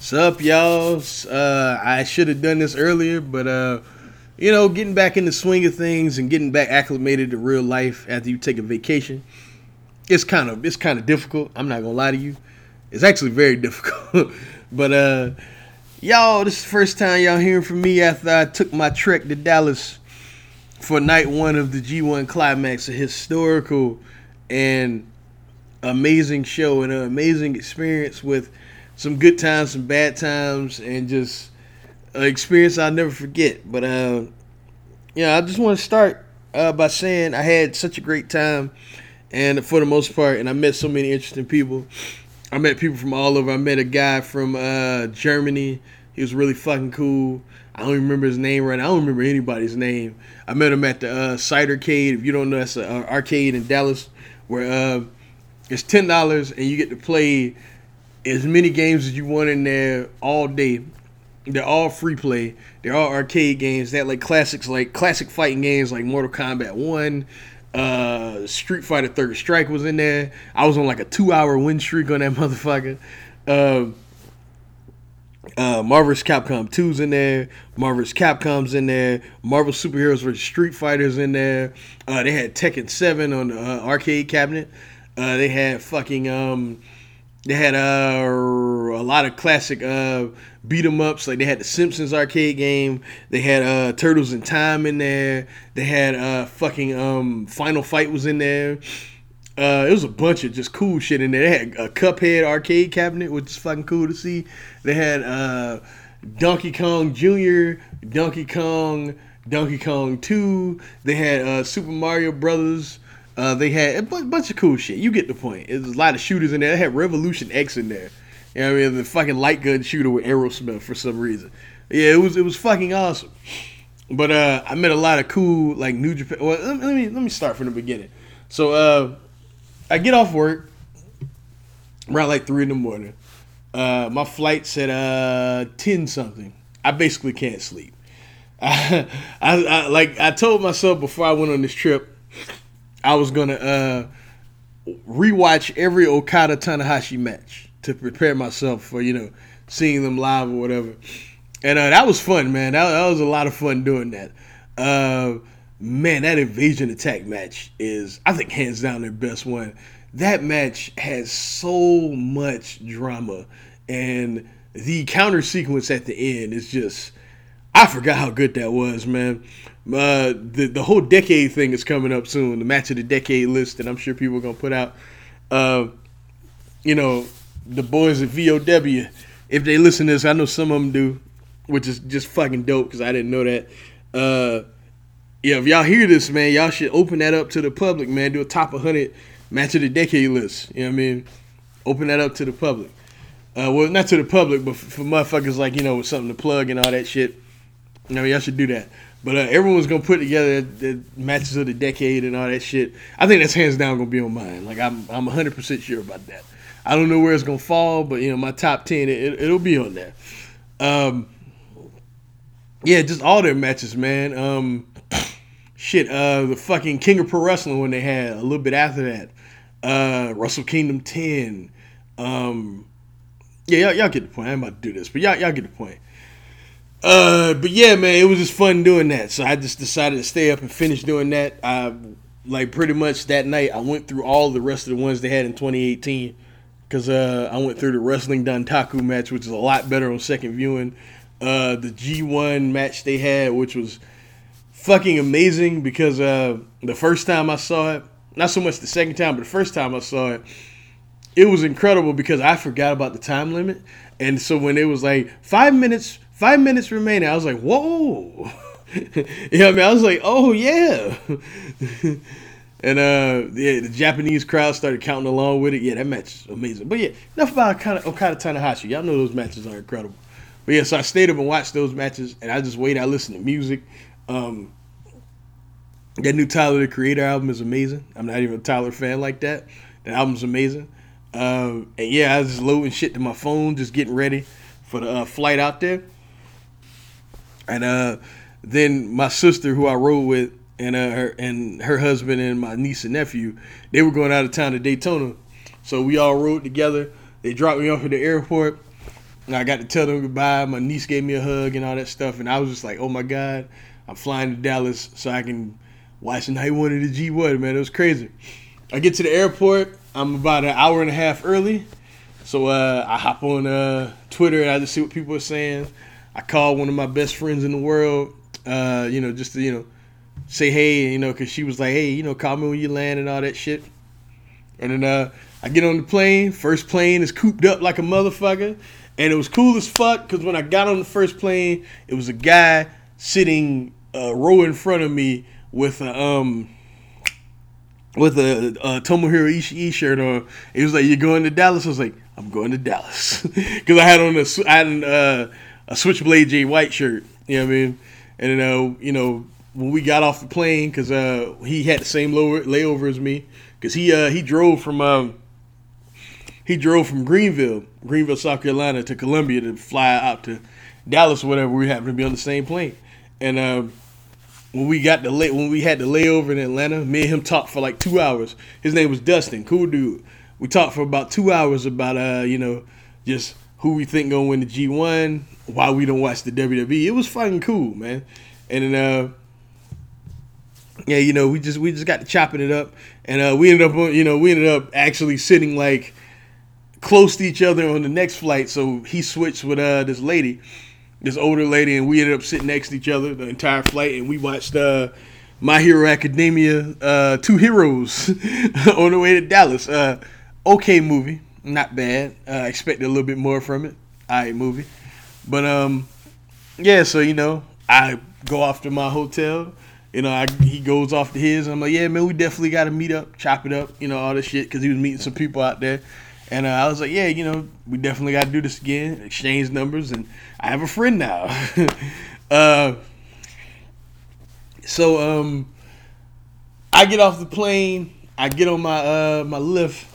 What's up, y'all? Uh, I should have done this earlier, but uh, you know, getting back in the swing of things and getting back acclimated to real life after you take a vacation, it's kind of it's kind of difficult. I'm not gonna lie to you, it's actually very difficult. but uh, y'all, this is the first time y'all hearing from me after I took my trek to Dallas for night one of the G1 Climax, a historical and amazing show and an amazing experience with some good times, some bad times, and just an experience I'll never forget. But uh, yeah, I just want to start uh, by saying I had such a great time, and for the most part, and I met so many interesting people. I met people from all over. I met a guy from uh, Germany. He was really fucking cool. I don't remember his name right now. I don't remember anybody's name. I met him at the uh, Cidercade. If you don't know, that's an arcade in Dallas where uh, it's ten dollars and you get to play as many games as you want in there all day. They're all free play. They're all arcade games. That like classics, like classic fighting games, like Mortal Kombat One, uh, Street Fighter Third Strike was in there. I was on like a two-hour win streak on that motherfucker. Uh, uh, Marvel vs. Capcom 2's in there. Marvel vs. Capcom's in there. Marvel Superheroes vs. Street Fighters in there. Uh, they had Tekken 7 on the uh, arcade cabinet. Uh, they had fucking um, they had uh, a lot of classic uh, beat 'em ups. Like they had the Simpsons arcade game. They had uh, Turtles in Time in there. They had uh, fucking um, Final Fight was in there. Uh, it was a bunch of just cool shit in there. They had a Cuphead arcade cabinet, which is fucking cool to see. They had uh, Donkey Kong Jr., Donkey Kong, Donkey Kong 2. They had uh, Super Mario Brothers. Uh, they had a b- bunch of cool shit. You get the point. There's a lot of shooters in there. They had Revolution X in there. You know what I mean? The fucking light gun shooter with Aerosmith for some reason. Yeah, it was it was fucking awesome. But uh, I met a lot of cool like New Japan. Well, let me let me start from the beginning. So uh, I get off work around like three in the morning. Uh, my flight's at uh, ten something. I basically can't sleep. I, I, I, like I told myself before I went on this trip, I was gonna uh, rewatch every Okada Tanahashi match to prepare myself for you know seeing them live or whatever. And uh, that was fun, man. That, that, was a lot of fun doing that. Uh, man, that invasion attack match is, I think, hands down their best one. That match has so much drama, and the counter sequence at the end is just, I forgot how good that was, man. Uh, the the whole decade thing is coming up soon. The match of the decade list that I'm sure people are gonna put out. Uh, you know, the boys at VOW, if they listen to this, I know some of them do, which is just fucking dope because I didn't know that. Uh, yeah, if y'all hear this, man, y'all should open that up to the public, man. Do a top 100 match of the decade list. You know what I mean? Open that up to the public. Uh, well, not to the public, but for, for motherfuckers like, you know, with something to plug and all that shit. You know, y'all should do that. But uh, everyone's gonna put together the matches of the decade and all that shit. I think that's hands down gonna be on mine. Like I'm, I'm 100 percent sure about that. I don't know where it's gonna fall, but you know, my top 10, it, will be on there. Um, yeah, just all their matches, man. Um, shit, uh, the fucking King of Pro Wrestling when they had a little bit after that. Uh, Wrestle Kingdom 10. Um, yeah, y'all, y'all get the point. I'm about to do this, but y'all, y'all get the point. Uh, but yeah, man, it was just fun doing that. So I just decided to stay up and finish doing that. I like pretty much that night. I went through all the rest of the ones they had in 2018 because uh, I went through the Wrestling Dontaku match, which is a lot better on second viewing. Uh, the G1 match they had, which was fucking amazing because uh, the first time I saw it, not so much the second time, but the first time I saw it, it was incredible because I forgot about the time limit. And so when it was like five minutes, five minutes remaining, I was like, whoa. you know I mean? I was like, oh yeah. and uh yeah, the Japanese crowd started counting along with it. Yeah, that match is amazing. But yeah, enough about Okada, Okada Tanahashi. Y'all know those matches are incredible. But yeah, so I stayed up and watched those matches, and I just waited. I listened to music. Um, that new Tyler the Creator album is amazing. I'm not even a Tyler fan like that. That album's amazing. Um, and yeah, I was just loading shit to my phone, just getting ready for the uh, flight out there. And uh, then my sister, who I rode with, and uh, her and her husband and my niece and nephew, they were going out of town to Daytona, so we all rode together. They dropped me off at the airport, And I got to tell them goodbye. My niece gave me a hug and all that stuff, and I was just like, oh my god, I'm flying to Dallas so I can watch the night one of the G1. Man, it was crazy. I get to the airport. I'm about an hour and a half early. So uh, I hop on uh, Twitter and I just see what people are saying. I called one of my best friends in the world, uh, you know, just to, you know, say hey, you know, because she was like, hey, you know, call me when you land and all that shit. And then uh, I get on the plane. First plane is cooped up like a motherfucker. And it was cool as fuck because when I got on the first plane, it was a guy sitting a row in front of me with a um with a, a Tomohiro Ishii shirt on. He was like, "You're going to Dallas?" I was like, "I'm going to Dallas," because I had on a I had an, uh, a Switchblade Jay White shirt. You know what I mean? And then, uh, you know, when we got off the plane, because uh, he had the same lower, layover as me, because he uh, he drove from um, he drove from Greenville, Greenville, South Carolina, to Columbia to fly out to Dallas or whatever. We happened to be on the same plane, and. Um, when we got the lay, when we had the layover in Atlanta, me and him talked for like two hours. His name was Dustin, cool dude. We talked for about two hours about uh, you know, just who we think gonna win the G one, why we don't watch the WWE. It was fucking cool, man. And then uh yeah, you know, we just we just got to chopping it up, and uh, we ended up, you know, we ended up actually sitting like close to each other on the next flight. So he switched with uh this lady, this older lady, and we ended up sitting next to each other the entire flight, and we watched uh, My Hero Academia, uh, Two Heroes, on the way to Dallas. Uh, okay movie, not bad. Uh, expected a little bit more from it. Alright movie, but um, yeah. So you know, I go off to my hotel. You know, I, he goes off to his. I'm like, yeah, man, we definitely got to meet up, chop it up, you know, all this shit, because he was meeting some people out there. And uh, I was like, yeah, you know, we definitely got to do this again, exchange numbers, and I have a friend now. uh, so um, I get off the plane, I get on my uh, my Lyft,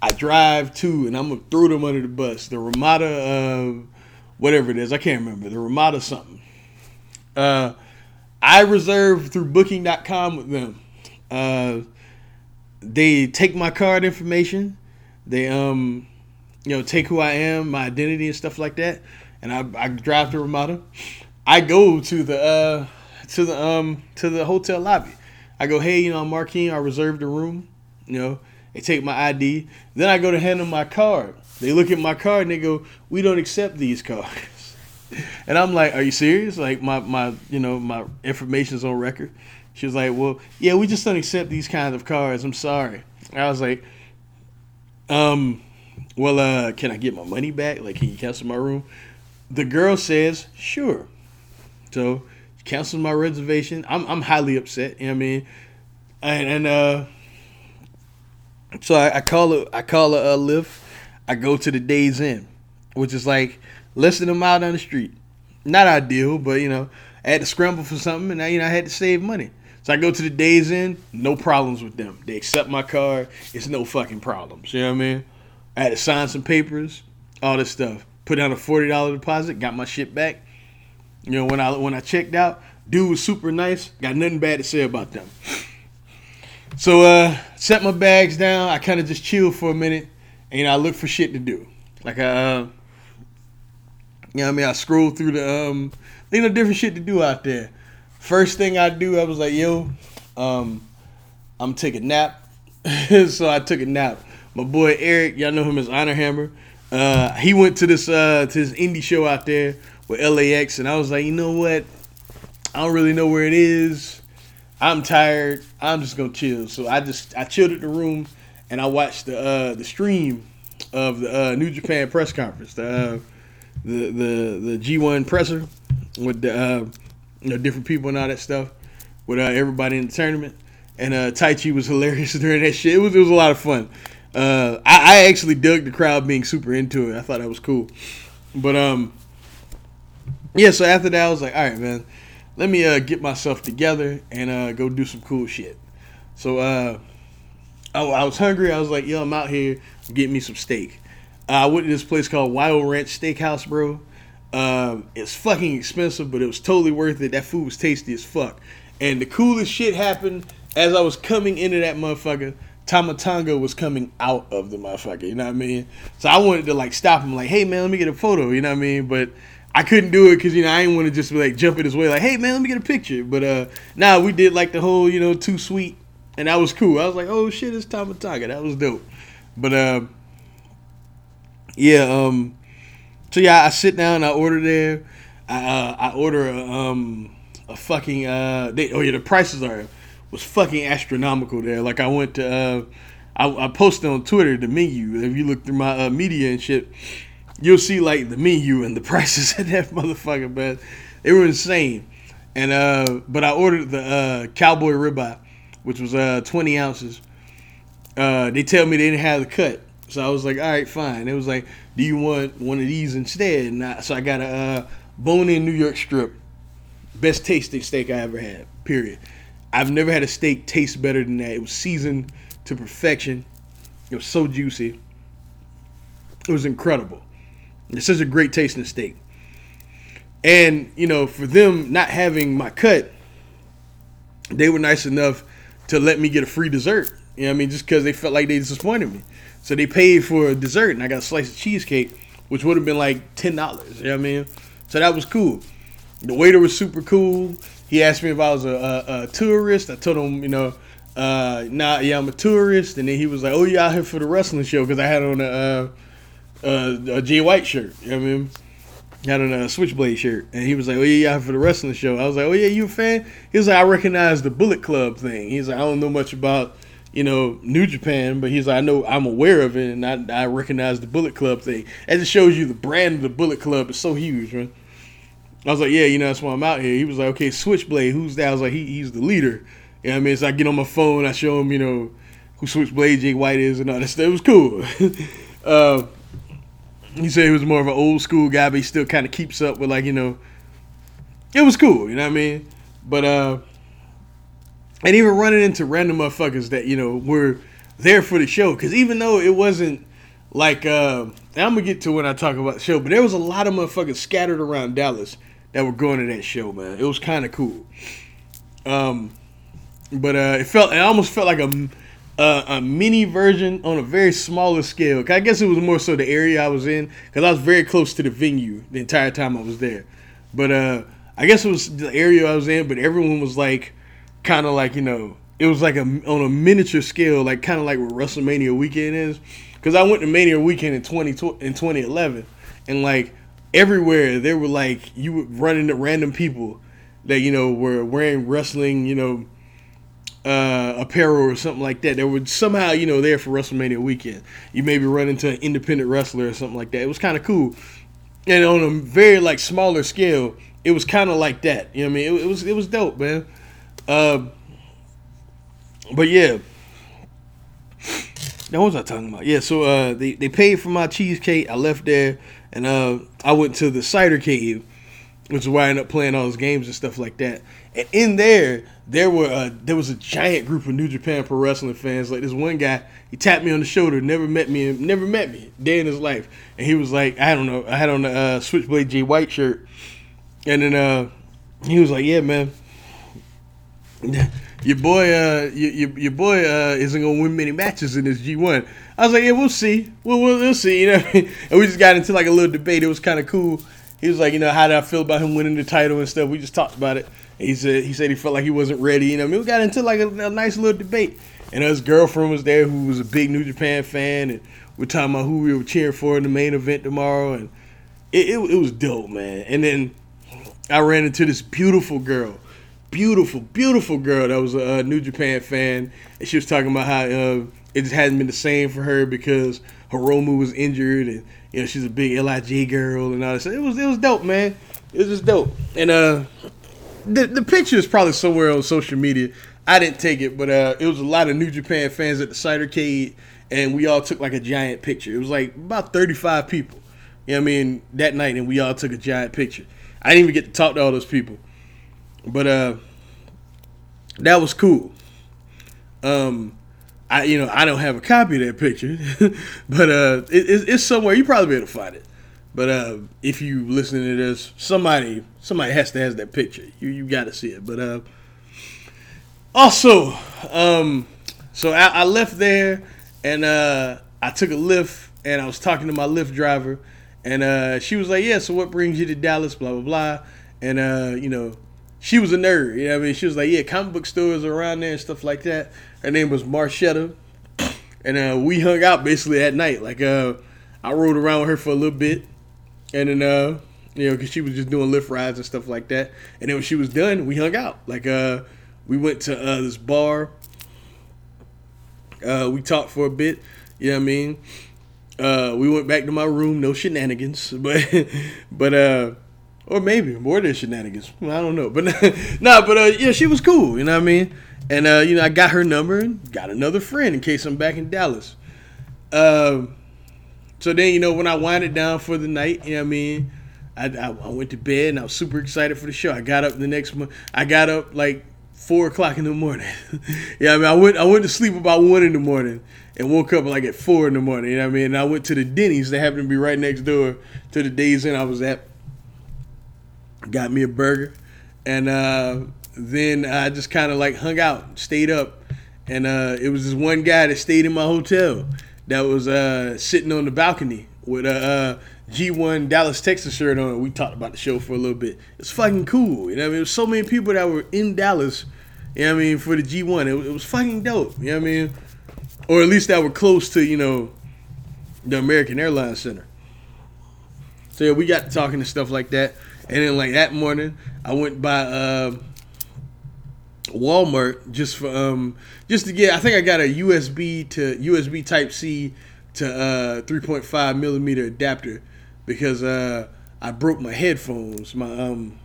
I drive to, and I'm gonna throw them under the bus. The Ramada, uh, whatever it is, I can't remember. The Ramada something. Uh, I reserve through Booking.com with them. Uh, they take my card information they um, you know, take who I am, my identity and stuff like that, and I, I drive to Ramada. I go to the uh, to the um to the hotel lobby. I go, hey, you know, I'm Marquine. I reserved a room. You know, they take my ID. Then I go to hand them my card. They look at my card and they go, we don't accept these cards. And I'm like, are you serious? Like my my you know my information's on record. She was like, well, yeah, we just don't accept these kinds of cards. I'm sorry. I was like, um, well, uh, can I get my money back? Like, can you cancel my room? The girl says, sure. So, cancel my reservation. I'm, I'm highly upset. You know what I mean? And, and uh, so I, I call it, I call a Lyft. I go to the Days Inn, which is like less than a mile down the street. Not ideal, but you know, I had to scramble for something, and I, you know, I had to save money. So I go to the Days Inn, no problems with them. They accept my card. It's no fucking problems. You know what I mean? I had to sign some papers, all this stuff. Put down a forty dollar deposit, got my shit back. You know, when I when I checked out, dude was super nice. Got nothing bad to say about them. So uh set my bags down. I kind of just chilled for a minute, and you know, I looked for shit to do. Like I, uh, you know, what I mean, I scrolled through the um, you know, different shit to do out there. First thing I do, I was like, yo, um, I'm taking a nap. so I took a nap. My boy Eric, y'all know him as Honor Hammer. Uh, he went to this uh, to this indie show out there with LAX, and I was like, you know what? I don't really know where it is. I'm tired. I'm just gonna chill. So I just I chilled at the room, and I watched the uh, the stream of the uh, New Japan press conference, the uh, the the the G1 presser with the uh, you know, different people and all that stuff with uh, everybody in the tournament. And uh, Taichi was hilarious during that shit. It was it was a lot of fun. Uh, I, I actually dug the crowd being super into it. I thought that was cool. But um, yeah. So after that, I was like, all right, man, let me uh, get myself together and uh, go do some cool shit. So uh, I, I was hungry. I was like, yo, I'm out here. Get me some steak. I went to this place called Wild Ranch Steakhouse, bro. Um, it's fucking expensive, but it was totally worth it. That food was tasty as fuck. And the coolest shit happened as I was coming into that motherfucker. Tama Tonga was coming out of the motherfucker. You know what I mean? So I wanted to like stop him, like, hey man, let me get a photo. You know what I mean? But I couldn't do it because you know I didn't want to just be like jump in his way, like, hey man, let me get a picture. But uh, now nah, we did like the whole you know too sweet, and that was cool. I was like, oh shit, it's Tama Tonga. That was dope. But uh, yeah, um, so yeah, I sit down, I order there, I uh, I order a um a fucking uh, they, oh yeah, the prices are was fucking astronomical there. Like I went to, uh, I, I posted on Twitter the menu. If you look through my uh, media and shit, you'll see like the menu and the prices at that motherfucker, man. They were insane. And uh, but I ordered the uh, cowboy ribeye, which was uh 20 ounces. Uh, they tell me they didn't have the cut, so I was like, all right, fine. It was like, do you want one of these instead? And I, so I got a uh, bone-in New York strip, best tasting steak I ever had. Period. I've never had a steak taste better than that. It was seasoned to perfection. It was so juicy. It was incredible. It's such a great tasting steak. And, you know, for them not having my cut, they were nice enough to let me get a free dessert. You know I mean? Just because they felt like they disappointed me. So they paid for a dessert and I got a slice of cheesecake, which would have been like $10. You know what I mean? So that was cool. The waiter was super cool he asked me if I was a, a, a tourist. I told him, you know, uh, nah, yeah, I'm a tourist. And then he was like, oh, you out here for the wrestling show? Because I had on a, a, a Jay White shirt. You know what I mean? had a Switchblade shirt. And he was like, oh, yeah, for the wrestling show? I was like, oh, yeah, you a fan? He was like, I recognize the Bullet Club thing. He's like, I don't know much about, you know, New Japan, but he's like, I know I'm aware of it, and I, I recognize the Bullet Club thing. As it shows you the brand of the Bullet Club is so huge, man. I was like, yeah, you know, that's why I'm out here. He was like, okay, Switchblade, who's that? I was like, he, he's the leader. You know what I mean? So I get on my phone, I show him, you know, who Switchblade Jay White is and all that stuff. It was cool. uh, he said he was more of an old school guy, but he still kind of keeps up with like, you know, it was cool, you know what I mean? But uh and even running into random motherfuckers that, you know, were there for the show. Cause even though it wasn't like uh I'm gonna get to when I talk about the show, but there was a lot of motherfuckers scattered around Dallas that were going to that show, man. It was kind of cool. Um, but uh, it felt, it almost felt like a, a, a mini version on a very smaller scale. I guess it was more so the area I was in because I was very close to the venue the entire time I was there. But uh, I guess it was the area I was in, but everyone was like, kind of like you know, it was like a on a miniature scale, like kind of like what WrestleMania weekend is. Because I went to Mania weekend in twenty in 2011, and like everywhere they were like you would run into random people that you know were wearing wrestling you know uh, apparel or something like that. They were somehow you know there for WrestleMania weekend. You maybe run into an independent wrestler or something like that. It was kind of cool, and on a very like smaller scale, it was kind of like that. You know what I mean? It, it, was it was dope, man. Uh, but yeah. Now what was I talking about? Yeah, so uh, they, they paid for my cheesecake. I left there and uh, I went to the Cidercade, which is why I ended up playing all those games and stuff like that. And in there, there were uh, there was a giant group of New Japan Pro Wrestling fans. Like this one guy, he tapped me on the shoulder, never met me, never met me day in his life, and he was like, I don't know, I had on a uh, Switchblade Jay White shirt, and then uh, he was like, Yeah, man, your boy, uh, your, your, boy uh, isn't gonna win many matches in this G1. I was like, yeah, we'll see. We'll, we'll, we'll see. You know, and we just got into like a little debate. It was kind of cool. He was like, you know, how did I feel about him winning the title and stuff? We just talked about it. He said he said he felt like he wasn't ready. You know, I mean, we got into like a, a nice little debate. And his girlfriend was there, who was a big New Japan fan, and we're talking about who we were cheering for in the main event tomorrow, and it, it, it was dope, man. And then I ran into this beautiful girl beautiful, beautiful girl that was a, New Japan fan, and she was talking about how uh, it just hasn't been the same for her because Hiromu was injured, and you know she's a big LIJ girl and all that. So It was it was dope, man. It was just dope, and uh, the the picture is probably somewhere on social media. I didn't take it, but uh, it was a lot of New Japan fans at the Cidercade, and we all took like a giant picture. It was like about thirty five people. You know what I mean? That night, and we all took a giant picture. I didn't even get to talk to all those people. But uh, that was cool. Um, I you know I don't have a copy of that picture, but uh, it, it's somewhere. You probably be able to find it. But uh, if you listening to this, somebody somebody has to have that picture. You you got to see it. But uh, also, um, So I, I left there and uh, I took a Lyft and I was talking to my Lyft driver and uh, she was like, "Yeah, so what brings you to Dallas?" Blah blah blah. And uh, you know, she was a nerd. You know I mean? She was like, "Yeah, comic book stores around there and stuff like that." Her name was Marshetta, and uh, we hung out basically at night. Like uh, I rode around with her for a little bit, and then uh, you know, because she was just doing Lyft rides and stuff like that. And then when she was done, we hung out. Like uh, we went to uh, this bar. Uh, we talked for a bit. You know what I mean? Uh, we went back to my room, no shenanigans, but but uh, or maybe more than shenanigans. I don't know, but nah, but uh, yeah, she was cool. You know what I mean? And uh, you know, I got her number and got another friend in case I'm back in Dallas. Um, so then you know when I winded down for the night, you know what I mean? I, I, I went to bed and I was super excited for the show. I got up the next morning. I got up like four o'clock in the morning. yeah, I mean, I went I went to sleep about one in the morning and woke up like at four in the morning. You know what I mean? And I went to the Denny's that happened to be right next door to the Days Inn I was at. Got me a burger, and uh, then I just kind of like hung out, stayed up, and uh, it was this one guy that stayed in my hotel that was uh, sitting on the balcony with a G1 Dallas Texas shirt on. We talked about the show for a little bit. It's fucking cool. You know I mean? Was so many people that were in Dallas. You know I mean? For the G1, it, it was fucking dope. You know what I mean? or at least that were close to you know the American Airlines Center. So yeah, we got talking and stuff like that, and then like that morning, I went by uh, Walmart just for um just to get. I think I got a USB to USB Type C to uh 3.5 millimeter adapter because uh I broke my headphones, my um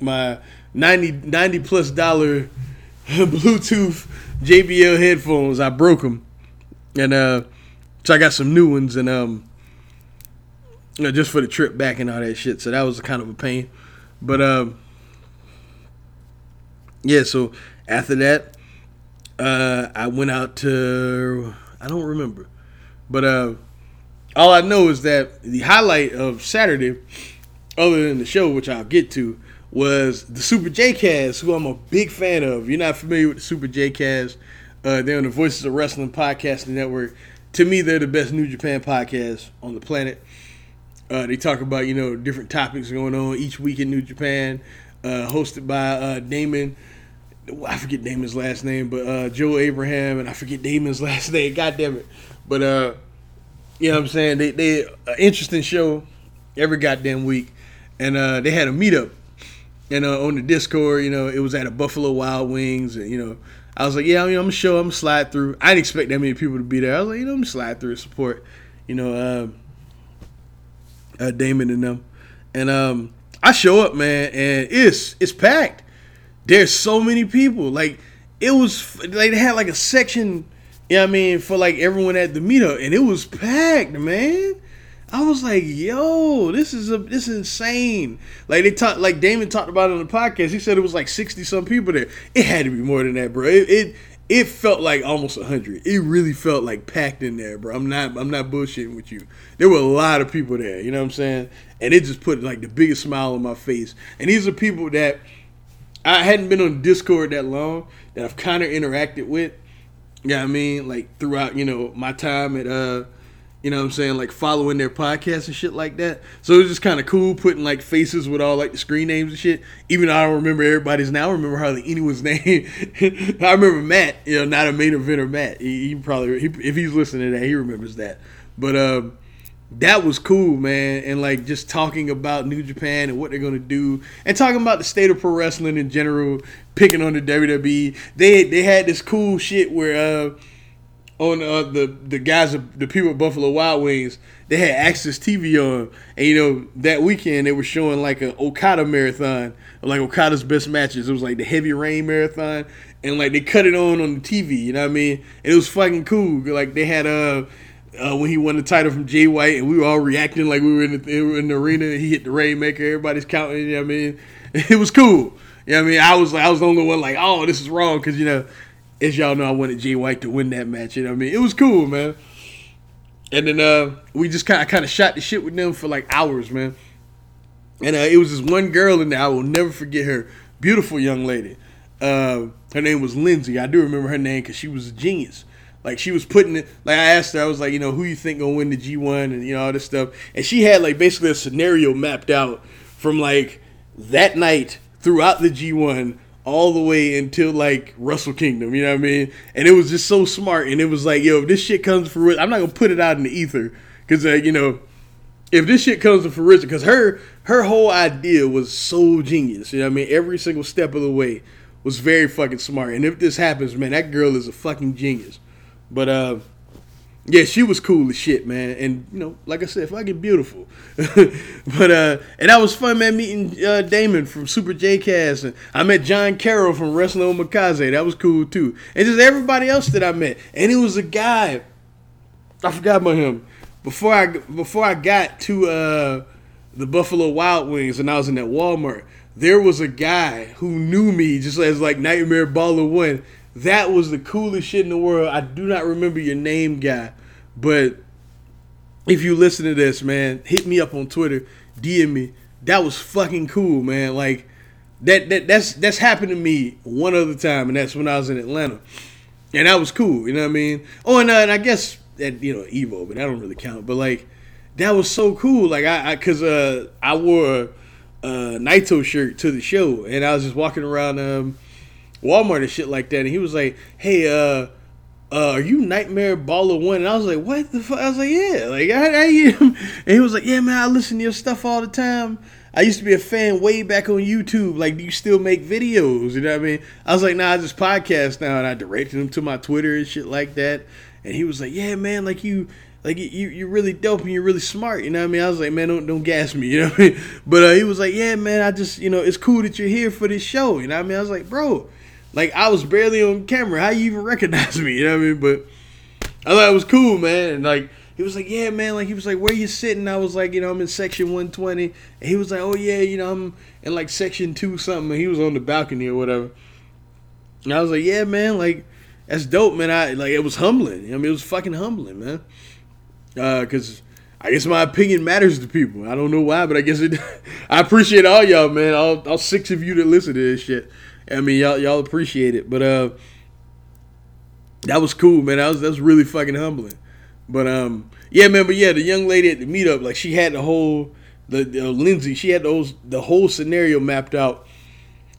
my 90 90 plus dollar Bluetooth JBL headphones. I broke them and uh, so I got some new ones, and um, you know, just for the trip back and all that shit. So that was kind of a pain, but um, yeah. So after that, uh, I went out to I don't remember, but uh, all I know is that the highlight of Saturday, other than the show, which I'll get to, was the Super J Cast, who I'm a big fan of. You're not familiar with the Super J Cast? Uh, they're on the Voices of Wrestling podcasting network. To me, they're the best New Japan podcast on the planet. Uh, they talk about you know different topics going on each week in New Japan. Uh, hosted by uh, Damon. I forget Damon's last name, but uh, Joe Abraham, and I forget Damon's last name. God damn it! But uh, you know what I'm saying? They they interesting show every goddamn week, and uh, they had a meetup, and uh, on the Discord, you know, it was at a Buffalo Wild Wings, and you know, I was like, yeah, I mean, I'm gonna show, I'm gonna slide through. I didn't expect that many people to be there. I was like, you know, I'm gonna slide through and support, you know, uh, uh, Damon and them. And um, I show up, man, and it's it's packed. There's so many people. Like it was like they had like a section, you know what I mean, for like everyone at the meetup, and it was packed, man. I was like, yo, this is a this is insane. Like they talked like Damon talked about it on the podcast. He said it was like 60 some people there. It had to be more than that, bro. It it, it felt like almost 100. It really felt like packed in there, bro. I'm not I'm not bullshitting with you. There were a lot of people there, you know what I'm saying? And it just put like the biggest smile on my face. And these are people that I hadn't been on Discord that long that I've kind of interacted with. Yeah, you know what I mean, like throughout, you know, my time at uh you know what I'm saying? Like following their podcasts and shit like that. So it was just kind of cool putting like faces with all like the screen names and shit. Even though I don't remember everybody's now, I remember hardly anyone's name. I remember Matt, you know, not a main eventer Matt. He, he probably, he, if he's listening to that, he remembers that. But um, that was cool, man. And like just talking about New Japan and what they're gonna do, and talking about the state of pro wrestling in general, picking on the WWE. They they had this cool shit where. uh on uh, the the guys, the people at Buffalo Wild Wings, they had AXS TV on, and you know that weekend they were showing like a Okada marathon, like Okada's best matches. It was like the Heavy Rain marathon, and like they cut it on on the TV. You know what I mean? And it was fucking cool. Like they had uh, uh when he won the title from Jay White, and we were all reacting like we were in the, in the arena. He hit the Rainmaker. Everybody's counting. You know what I mean? It was cool. You know what I mean? I was I was the only one like, oh, this is wrong because you know as y'all know, I wanted Jay White to win that match. You know what I mean? It was cool, man. And then uh, we just kind of kind of shot the shit with them for like hours, man. And uh, it was this one girl in there. I will never forget her. Beautiful young lady. Uh, her name was Lindsay. I do remember her name because she was a genius. Like she was putting it. Like I asked her, I was like, you know, who you think gonna win the G one and you know all this stuff. And she had like basically a scenario mapped out from like that night throughout the G one all the way until like Wrestle Kingdom. You know what I mean? And it was just so smart. And it was like, yo, if this shit comes for real, I'm not gonna put it out in the ether because uh, you know if this shit comes to fruition, because her her whole idea was so genius. You know what I mean? Every single step of the way was very fucking smart. And if this happens, man, that girl is a fucking genius. But uh, yeah, she was cool as shit, man. And you know, like I said, fucking beautiful. but uh, and that was fun, man, meeting uh, Damon from Super J Cast, and I met John Carroll from Wrestling Omakase. That was cool too. And just everybody else that I met. And it was a guy. I forgot about him before I before I got to uh, the Buffalo Wild Wings and I was in that Walmart. There was a guy who knew me just as like Nightmare Baller One that was the coolest shit in the world. I do not remember your name, guy, but if you listen to this, man, hit me up on Twitter, DM me. That was fucking cool, man. Like that that that's that's happened to me one other time, and that's when I was in Atlanta, and that was cool. You know what I mean? Oh, and, uh, and I guess that you know Evo, but that don't really count. But like that was so cool. Like I, I cause uh I wore a, a Naito shirt to the show, and I was just walking around um Walmart and shit like that. And he was like, "Hey, uh, uh, are you Nightmare Baller One?" And I was like, "What the fuck?" I was like, "Yeah, like I, I And he was like, "Yeah, man, I listen to your stuff all the time. I used to be a fan way back on YouTube. Like, do you still make videos? You know what I mean?" I was like, "Nah, I just podcast now." And I directed him to my Twitter and shit like that. And he was like, "Yeah, man, like you." Like you, you're really dope and you're really smart. You know what I mean? I was like, man, don't don't gas me. You know what I mean? But uh, he was like, yeah, man, I just, you know, it's cool that you're here for this show. You know what I mean? I was like, bro, like I was barely on camera. How you even recognize me? You know what I mean? But I thought it was cool, man. And like he was like, yeah, man. Like he was like, where you sitting? I was like, you know, I'm in section 120. And he was like, oh yeah, you know, I'm in like section two something. And he was on the balcony or whatever. And I was like, yeah, man. Like that's dope, man. I like it was humbling. I mean, it was fucking humbling, man. Uh, cause I guess my opinion matters to people. I don't know why, but I guess it. I appreciate all y'all, man. All, all six of you that listen to this shit. I mean, y'all y'all appreciate it, but uh, that was cool, man. That was that was really fucking humbling. But um, yeah, man. But yeah, the young lady at the meetup, like she had the whole the, the uh, Lindsay, she had those the whole scenario mapped out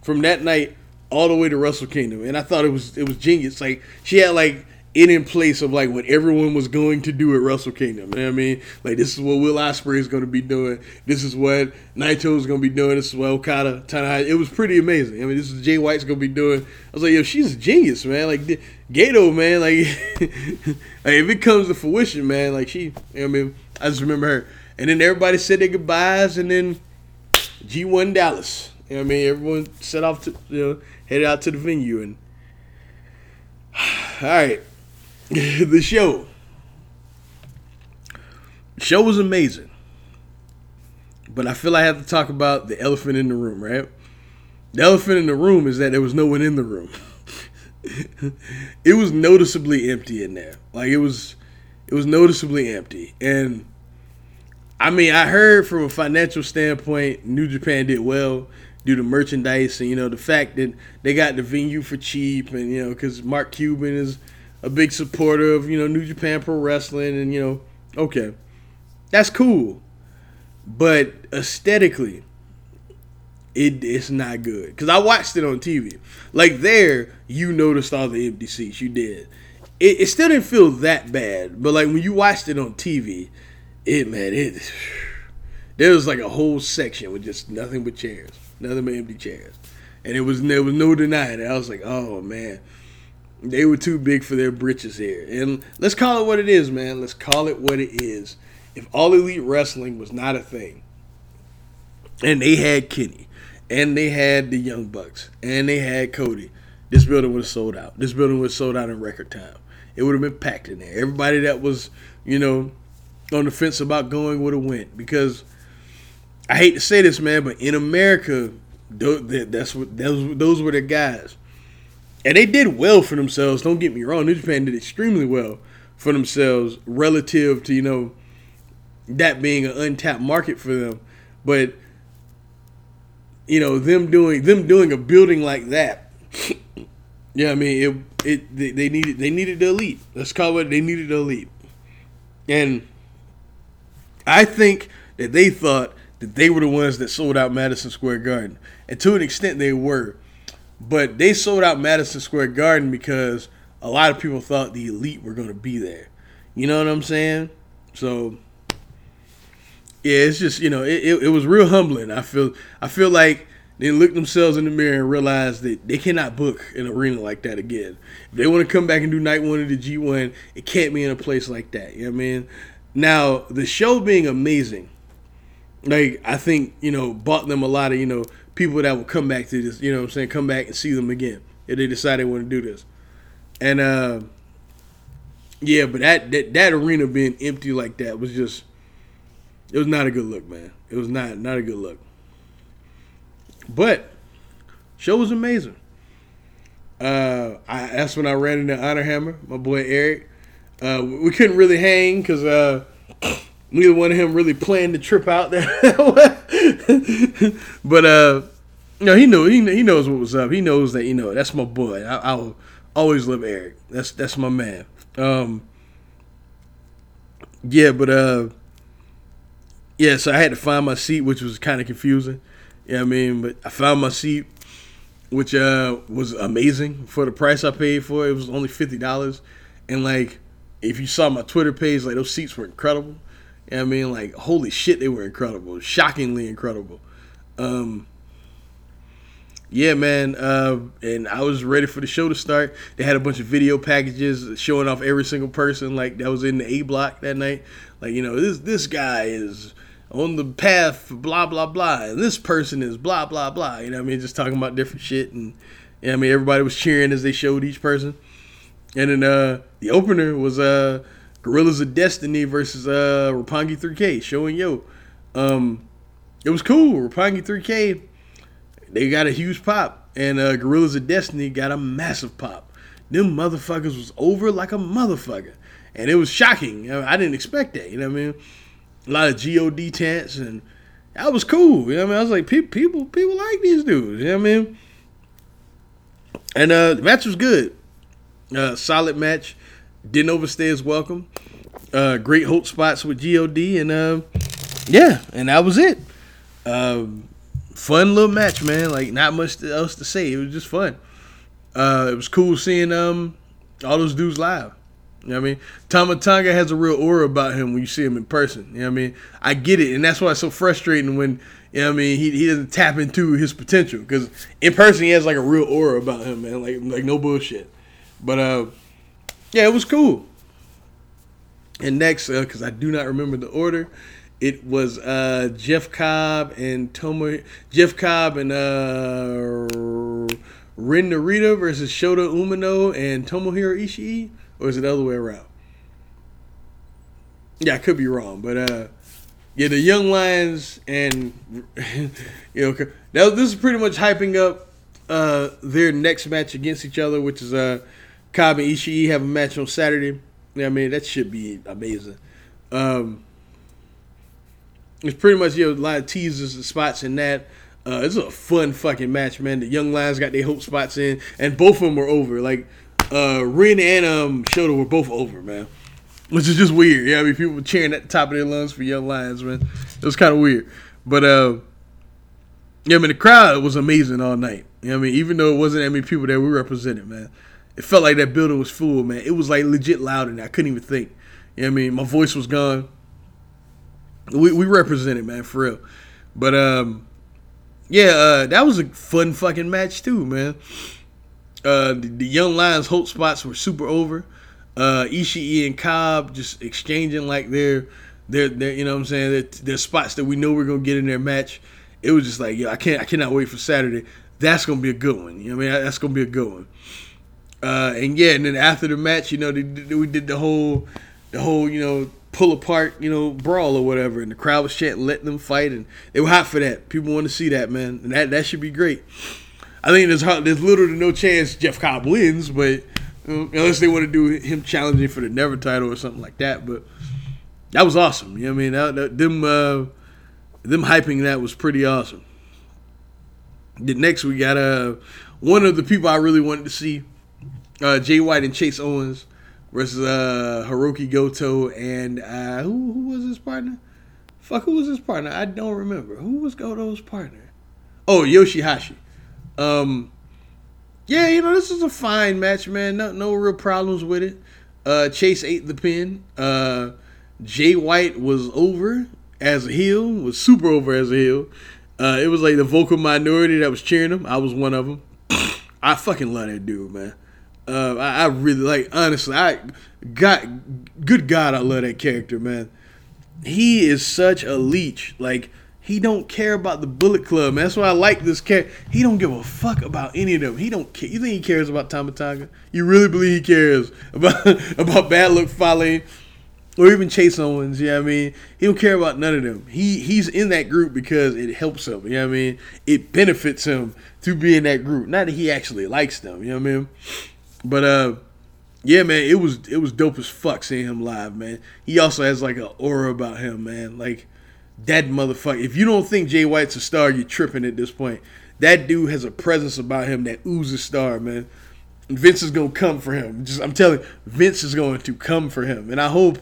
from that night all the way to Wrestle Kingdom, and I thought it was it was genius. Like she had like it in place of like what everyone was going to do at Wrestle Kingdom. You know what I mean? Like this is what Will Ospreay is going to be doing. This is what Naito is going to be doing. This is what Okada, Tanahashi. It was pretty amazing. I mean, this is Jay White's going to be doing. I was like, yo, she's a genius, man. Like Gato, man. Like, like if it comes to fruition, man. Like she. You know I mean, I just remember her. And then everybody said their goodbyes, and then G1 Dallas. You know what I mean? Everyone set off to you know headed out to the venue and. All right. the show. show was amazing. But I feel I have to talk about the elephant in the room, right? The elephant in the room is that there was no one in the room. it was noticeably empty in there. Like it was it was noticeably empty. And I mean, I heard from a financial standpoint, New Japan did well due to merchandise and you know the fact that they got the venue for cheap and you know because Mark Cuban is a big supporter of you know New Japan Pro Wrestling, and you know, okay, that's cool, but aesthetically, it it's not good because I watched it on TV. Like there, you noticed all the empty seats. You did. It, it still didn't feel that bad, but like when you watched it on TV, it man, it there was like a whole section with just nothing but chairs, nothing but empty chairs, and it was there was no denying it. I was like, oh man they were too big for their britches here. And let's call it what it is, man. Let's call it what it is. If All Elite Wrestling was not a thing, and they had Kenny, and they had the Young Bucks, and they had Cody, this building would have sold out. This building would have sold out in record time. It would have been packed in there. Everybody that was, you know, on the fence about going would have went because I hate to say this, man, but in America, that's what those those were the guys and they did well for themselves. Don't get me wrong, New Japan did extremely well for themselves relative to you know that being an untapped market for them. But you know them doing them doing a building like that yeah, I mean it. It they, they needed they needed the elite. Let's call it they needed the elite, and I think that they thought that they were the ones that sold out Madison Square Garden, and to an extent they were, but they sold out Madison Square Garden because a lot of people thought the elite were going to be there. You know what I'm saying? So yeah, it's just you know it, it, it, was real humbling. I feel I feel like they looked themselves in the mirror and realized that they cannot book an arena like that again. If they want to come back and do night one of the G1, it can't be in a place like that. You know what I mean? Now the show being amazing, like I think you know bought them a lot of you know people that will come back to this. You know what I'm saying? Come back and see them again if they decide they want to do this. And uh yeah, but that, that that arena being empty like that was just it was not a good look, man. It was not not a good look. But show was amazing. Uh, I, that's when I ran into Honor Hammer, my boy Eric. Uh, we couldn't really hang because uh, neither one of them really planned the trip out there. but uh, you know, he knew he he knows what was up. He knows that you know that's my boy. I, I'll always love Eric. That's that's my man. Um, yeah, but uh, yeah. So I had to find my seat, which was kind of confusing. Yeah, I mean, but I found my seat, which uh was amazing for the price I paid for. It was only fifty dollars, and like if you saw my Twitter page, like those seats were incredible. You know I mean, like holy shit, they were incredible, shockingly incredible. Um, yeah, man. Uh, and I was ready for the show to start. They had a bunch of video packages showing off every single person like that was in the A block that night. Like you know, this this guy is on the path blah blah blah, and this person is blah blah blah. You know, what I mean, just talking about different shit, and you know, I mean, everybody was cheering as they showed each person. And then uh, the opener was uh, Guerrillas of Destiny versus uh, Roppongi 3K, showing yo. Um, it was cool. Roppongi 3K they got a huge pop, and uh, Guerrillas of Destiny got a massive pop. Them motherfuckers was over like a motherfucker, and it was shocking. I didn't expect that. You know what I mean? A lot of God chants, and that was cool. You know what I mean? I was like, people, people, people like these dudes. You know what I mean? And uh, the match was good. Uh, solid match. Didn't overstay his welcome. Uh, great hope spots with God, and uh, yeah, and that was it. Um, fun little match, man. Like not much else to say. It was just fun. Uh, it was cool seeing um all those dudes live. You know what I mean? Tama Tonga has a real aura about him when you see him in person. You know what I mean? I get it, and that's why it's so frustrating when you know what I mean he, he doesn't tap into his potential because in person he has like a real aura about him, man. Like like no bullshit. But uh, yeah, it was cool. And next, because uh, I do not remember the order, it was uh, Jeff Cobb and Tomo Jeff Cobb and uh, Ren Narita versus Shota Umino and Tomohiro Ishii, or is it the other way around? Yeah, I could be wrong, but uh, yeah, the Young Lions and you know now this is pretty much hyping up uh, their next match against each other, which is uh, Cobb and Ishii have a match on Saturday. Yeah, I mean that should be amazing. Um, it's pretty much you know a lot of teasers and spots in that. Uh, it's a fun fucking match, man. The young lions got their hope spots in, and both of them were over. Like uh, Ren and um Shota were both over, man. Which is just weird. Yeah, I mean people were cheering at the top of their lungs for young lions, man. It was kind of weird, but uh, yeah, I mean the crowd was amazing all night. You know I mean, even though it wasn't that many people that we represented, man, it felt like that building was full, man. It was like legit loud, and I couldn't even think. You know what I mean? My voice was gone we we represented, man, for real. But um, yeah, uh, that was a fun fucking match too, man. Uh, the, the young lions' hope spots were super over. Uh, Ishii and Cobb just exchanging like their their their you know what I'm saying their, their spots that we know we're gonna get in their match. It was just like yo, I can't I cannot wait for Saturday. That's gonna be a good one. You know what I mean? That's gonna be a good one. Uh, and yeah, and then after the match, you know, they, they, we did the whole the whole you know pull apart, you know, brawl or whatever, and the crowd was chanting, "Let them fight," and they were hot for that. People want to see that, man, and that that should be great. I think there's there's little to no chance Jeff Cobb wins, but unless they want to do him challenging for the Never title or something like that, but that was awesome. You know what I mean? That, that, them uh, them hyping that was pretty awesome. The next we got uh one of the people I really wanted to see, uh, Jay White and Chase Owens versus uh, Hiroki Goto and uh, who who was his partner? Fuck, who was his partner? I don't remember. Who was Goto's partner? Oh, Yoshihashi. Um, yeah, you know this is a fine match, man. No, no real problems with it. Uh, Chase ate the pin. Uh, Jay White was over as a heel. Was super over as a heel. Uh, it was like the vocal minority that was cheering him. I was one of them. I fucking love that dude, man. Uh, I, I, really like. Honestly, I got good God, I love that character, man. He is such a leech. Like he don't care about the Bullet Club. Man. That's why I like this character. He don't give a fuck about any of them. He don't care. You think he cares about Tama Tonga? You really believe he cares about about Bad Luck Fale? Or even Chase Owens, you know what I mean? He don't care about none of them. He he's in that group because it helps him, you know what I mean? It benefits him to be in that group. Not that he actually likes them, you know what I mean? But uh, yeah, man, it was it was dope as fuck seeing him live, man. He also has like an aura about him, man. Like that motherfucker. If you don't think Jay White's a star, you're tripping at this point. That dude has a presence about him that oozes star, man. Vince is gonna come for him. Just I'm telling Vince is going to come for him, and I hope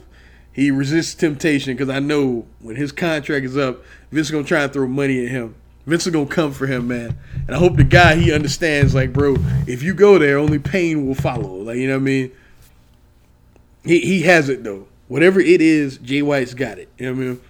he resists temptation because I know when his contract is up, Vince is gonna try and throw money at him. Vince gonna come for him, man. And I hope the guy he understands, like, bro, if you go there, only pain will follow. Like, you know what I mean? He he has it though. Whatever it is, Jay White's got it. You know what I mean?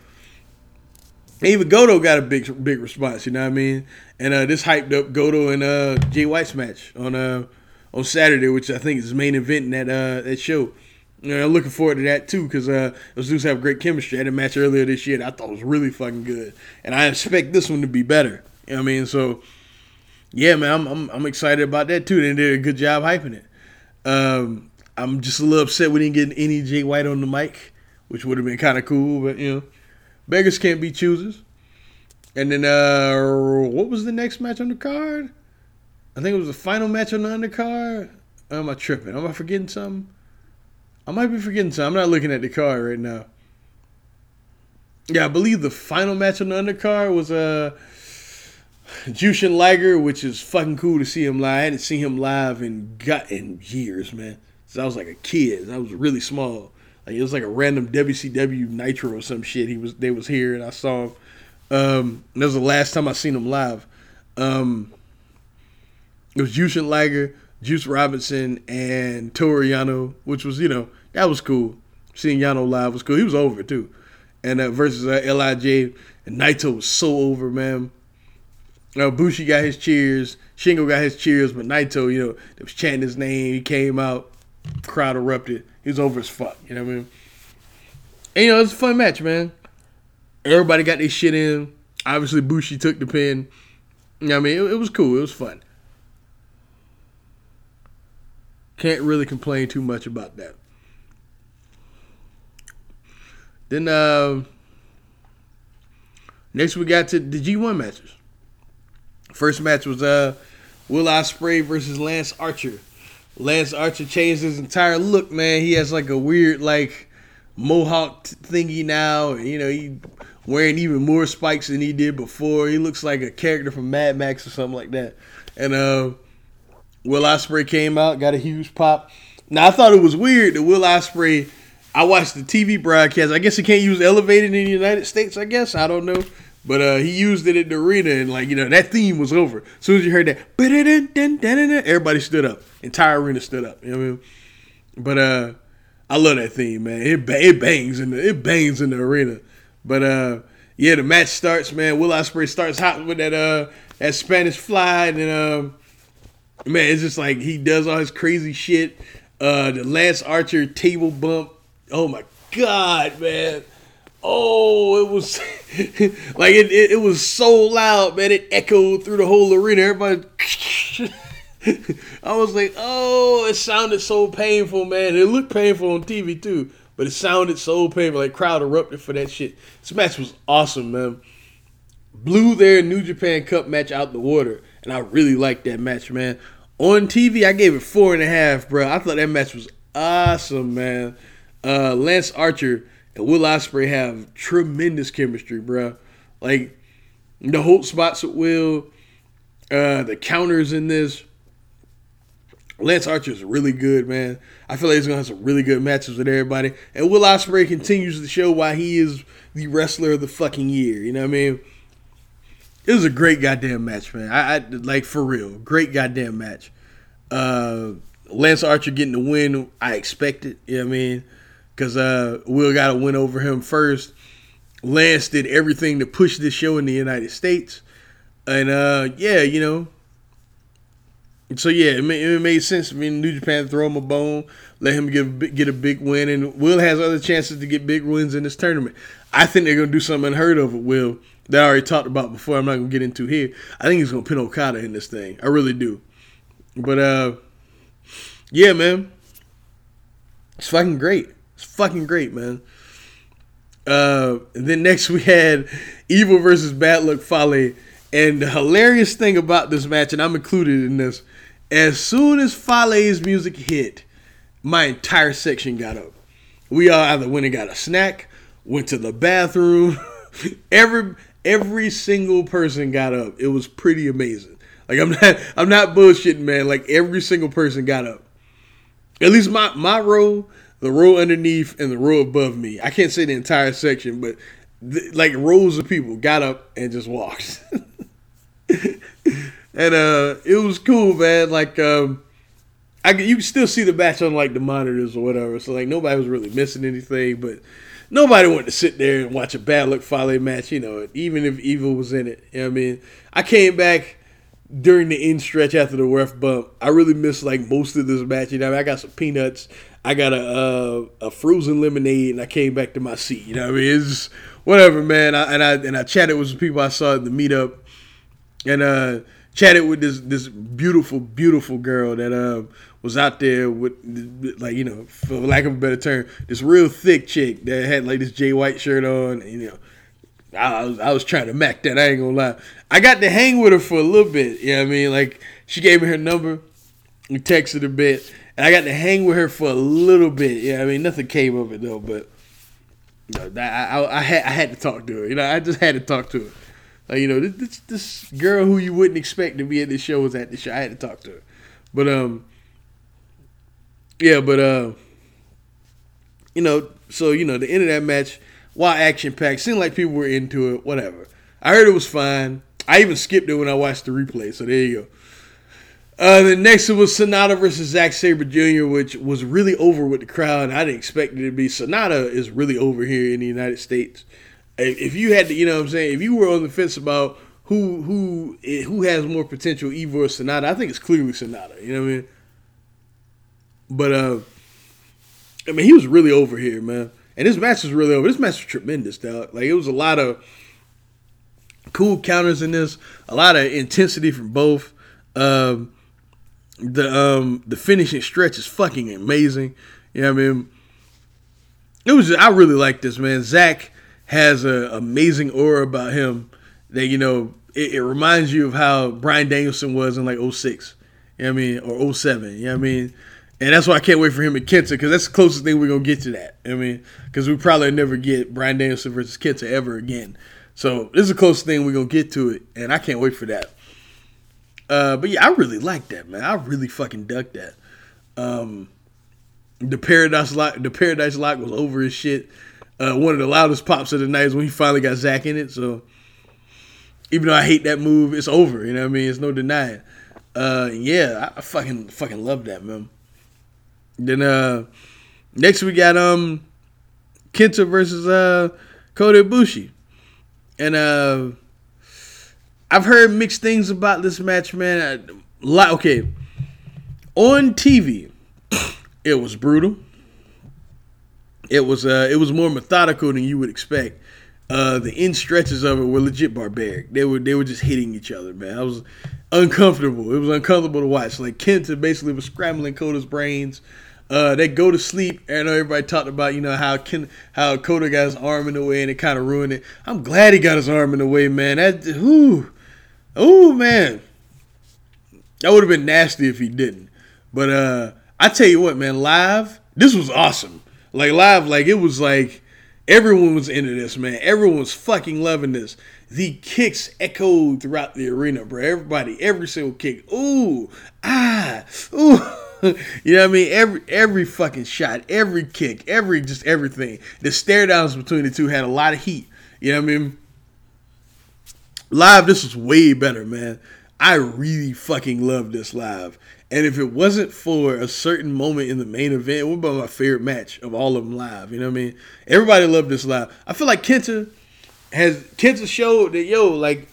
Even Goto got a big big response, you know what I mean? And uh, this hyped up Goto and uh, Jay White's match on uh on Saturday, which I think is his main event in that uh that show. Know, I'm looking forward to that too because uh, those dudes have great chemistry. I had a match earlier this year that I thought was really fucking good, and I expect this one to be better. You know what I mean? So, yeah, man, I'm, I'm, I'm excited about that too. They did a good job hyping it. Um, I'm just a little upset we didn't get any Jay White on the mic, which would have been kind of cool, but you know, beggars can't be choosers. And then, uh, what was the next match on the card? I think it was the final match on the undercard. am I tripping? Am I forgetting something? I might be forgetting something. I'm not looking at the card right now. Yeah, I believe the final match on the undercard was uh Jushin Liger, which is fucking cool to see him live. I hadn't seen him live in gut in years, man. Since I was like a kid. I was really small. Like it was like a random WCW Nitro or some shit. He was they was here and I saw him. Um, that was the last time I seen him live. Um, it was Jushin Liger, Juice Robinson, and Toru Yano, which was you know that was cool. Seeing Yano live was cool. He was over too, and uh, versus uh, LIJ and Naito was so over, man. Uh, Bushi got his cheers, Shingo got his cheers, but Naito, you know, they was chanting his name. He came out, crowd erupted. He was over as fuck. You know what I mean? And you know, it was a fun match, man. Everybody got their shit in. Obviously, Bushi took the pin. You know what I mean? It, it was cool. It was fun. Can't really complain too much about that. Then uh, next we got to the G1 matches. First match was uh, Will Ospreay versus Lance Archer. Lance Archer changed his entire look, man. He has like a weird like mohawk thingy now. You know, he wearing even more spikes than he did before. He looks like a character from Mad Max or something like that. And uh, Will Ospreay came out, got a huge pop. Now I thought it was weird that Will Ospreay I watched the TV broadcast. I guess he can't use elevated in the United States. I guess I don't know, but uh, he used it at the arena, and like you know, that theme was over. As soon as you heard that, everybody stood up. Entire arena stood up. You know what I mean? But uh, I love that theme, man. It it bangs in the it bangs in the arena. But uh, yeah, the match starts, man. Will Ospreay starts hot with that uh that Spanish fly, and um, man, it's just like he does all his crazy shit. Uh, the Lance Archer table bump Oh my god, man. Oh, it was like it, it, it, was so loud, man. It echoed through the whole arena. Everybody I was like, oh, it sounded so painful, man. It looked painful on TV too, but it sounded so painful. Like crowd erupted for that shit. This match was awesome, man. Blew their New Japan Cup match out the water, and I really liked that match, man. On TV, I gave it four and a half, bro. I thought that match was awesome, man uh, Lance Archer and Will Ospreay have tremendous chemistry, bro. Like the whole spots with Will, uh, the counters in this, Lance Archer is really good, man. I feel like he's gonna have some really good matches with everybody. And Will Ospreay continues to show why he is the wrestler of the fucking year. You know what I mean? It was a great goddamn match, man. I, I like for real, great goddamn match. Uh, Lance Archer getting the win, I expected. You know what I mean? Because uh, Will got a win over him first. Lance did everything to push this show in the United States, and uh, yeah, you know, so yeah, it made, it made sense. I mean, New Japan throw him a bone, let him get get a big win, and Will has other chances to get big wins in this tournament. I think they're gonna do something unheard of with Will that I already talked about before. I'm not gonna get into here. I think he's gonna pin Okada in this thing. I really do. But uh, yeah, man, it's fucking great. It's fucking great, man. Uh, then next we had Evil versus Bad Luck Fale. And the hilarious thing about this match, and I'm included in this, as soon as Fale's music hit, my entire section got up. We all either went and got a snack, went to the bathroom. every every single person got up. It was pretty amazing. Like I'm not I'm not bullshitting, man. Like every single person got up. At least my my row, the row underneath, and the row above me. I can't say the entire section, but th- like rows of people got up and just walked. and uh, it was cool, man. Like, um, I you still see the match on like the monitors or whatever. So like nobody was really missing anything, but nobody wanted to sit there and watch a bad luck Fale match. You know, even if Evil was in it. You know what I mean? I came back during the end stretch after the ref bump. I really missed like most of this match. You know, I, mean? I got some peanuts. I got a a frozen lemonade, and I came back to my seat. You know, what I mean, it's whatever, man. I, and I and I chatted with some people I saw at the meetup, and uh chatted with this this beautiful, beautiful girl that uh, was out there with like you know, for lack of a better term, this real thick chick that had like this Jay White shirt on. And, you know, I, was I was trying to mac that. I ain't gonna lie. I got to hang with her for a little bit. You know what I mean? Like she gave me her number. We texted a bit, and I got to hang with her for a little bit. Yeah, I mean nothing came of it though, but. You know, I, I, I, had I had to talk to her. You know, I just had to talk to her. Like you know, this this girl who you wouldn't expect to be at the show was at the show. I had to talk to her, but um, yeah, but uh, you know, so you know, the end of that match, while action packed, seemed like people were into it. Whatever. I heard it was fine. I even skipped it when I watched the replay. So there you go. Uh, the next was Sanada versus Zack Sabre Jr., which was really over with the crowd. I didn't expect it to be. Sanada is really over here in the United States if you had to, you know what I'm saying, if you were on the fence about who who who has more potential, Evil or Sanada, I think it's clearly Sanada. You know what I mean? But uh, I mean, he was really over here, man. And this match was really over. This match was tremendous, dog. Like it was a lot of cool counters in this, a lot of intensity from both. Um, the um the finishing stretch is fucking amazing. What I mean? It was just, I really like this man. Zack has an amazing aura about him that you know it, it, reminds you of how Bryan Danielson was in like 06, you know what I mean, or 07, you know what I mean. And that's why I can't wait for him and Kenta because that's the closest thing we're gonna get to that. I mean, because we probably never get Bryan Danielson versus Kenta ever again. So this is the closest thing we're gonna get to it, and I can't wait for that. Uh, but yeah, I really like that, man. I really fucking ducked that. Um, the Paradise Lock, the Paradise Lock was over his shit. Uh, one of the loudest pops of the night is when he finally got Zack in it. So even though I hate that move, it's over. You know what I mean? It's no denying. Uh, yeah, I, fucking fucking love that man. Then uh, next we got um Kenta versus uh Kota Ibushi, and uh, I've heard mixed things about this match, man. Like okay, on TV, it was brutal it was uh, it was more methodical than you would expect. Uh, the end stretches of it were legit barbaric. They were they were just hitting each other, man. I was uncomfortable. It was uncomfortable to watch. Like Kenta basically was scrambling Kota's brains. Uh, they go to sleep. I know everybody talked about you know how Ken, how Kota got his arm in the way and it kind of ruined it. I'm glad he got his arm in the way, man. That whoo, oh man, that would have been nasty if he didn't. But uh, I tell you what, man, live this was awesome. Like live, like it was like everyone was into this, man. Everyone was fucking loving this. The kicks echoed throughout the arena, bro. Everybody, every single kick. Ooh, ah, ooh. you know what I mean? Every every fucking shot, every kick, every just everything. The stare downs between the two had a lot of heat. You know what I mean? Live, this was way better, man. I really fucking love this live. And if it wasn't for a certain moment in the main event, would be my favorite match of all of them live. You know what I mean? Everybody loved this live. I feel like Kenta has Kenta showed that yo, like,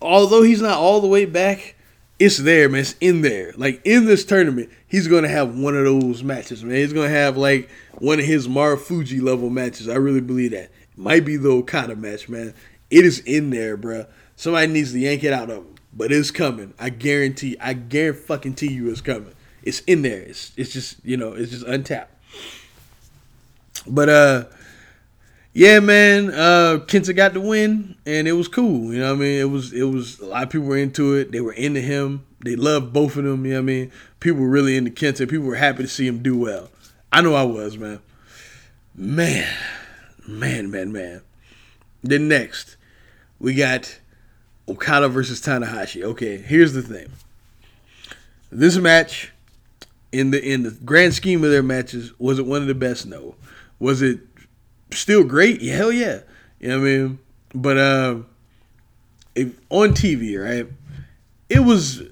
although he's not all the way back, it's there, man. It's in there. Like in this tournament, he's gonna have one of those matches, man. He's gonna have like one of his Marufuji level matches. I really believe that. Might be the Okada match, man. It is in there, bruh. Somebody needs to yank it out of him but it's coming. I guarantee. I guarantee fucking you it's coming. It's in there. It's it's just you know it's just untapped. But uh, yeah, man. Uh, Kenta got the win, and it was cool. You know what I mean? It was it was a lot of people were into it. They were into him. They loved both of them. You know what I mean? People were really into Kenta. People were happy to see him do well. I know I was, man. Man, man, man, man. Then next, we got Okada versus Tanahashi. Okay, here's the thing. This match, in the in the grand scheme of their matches, was it one of the best? No. Was it still great? Yeah, hell yeah. You know what I mean? But uh, if, on TV, right? It was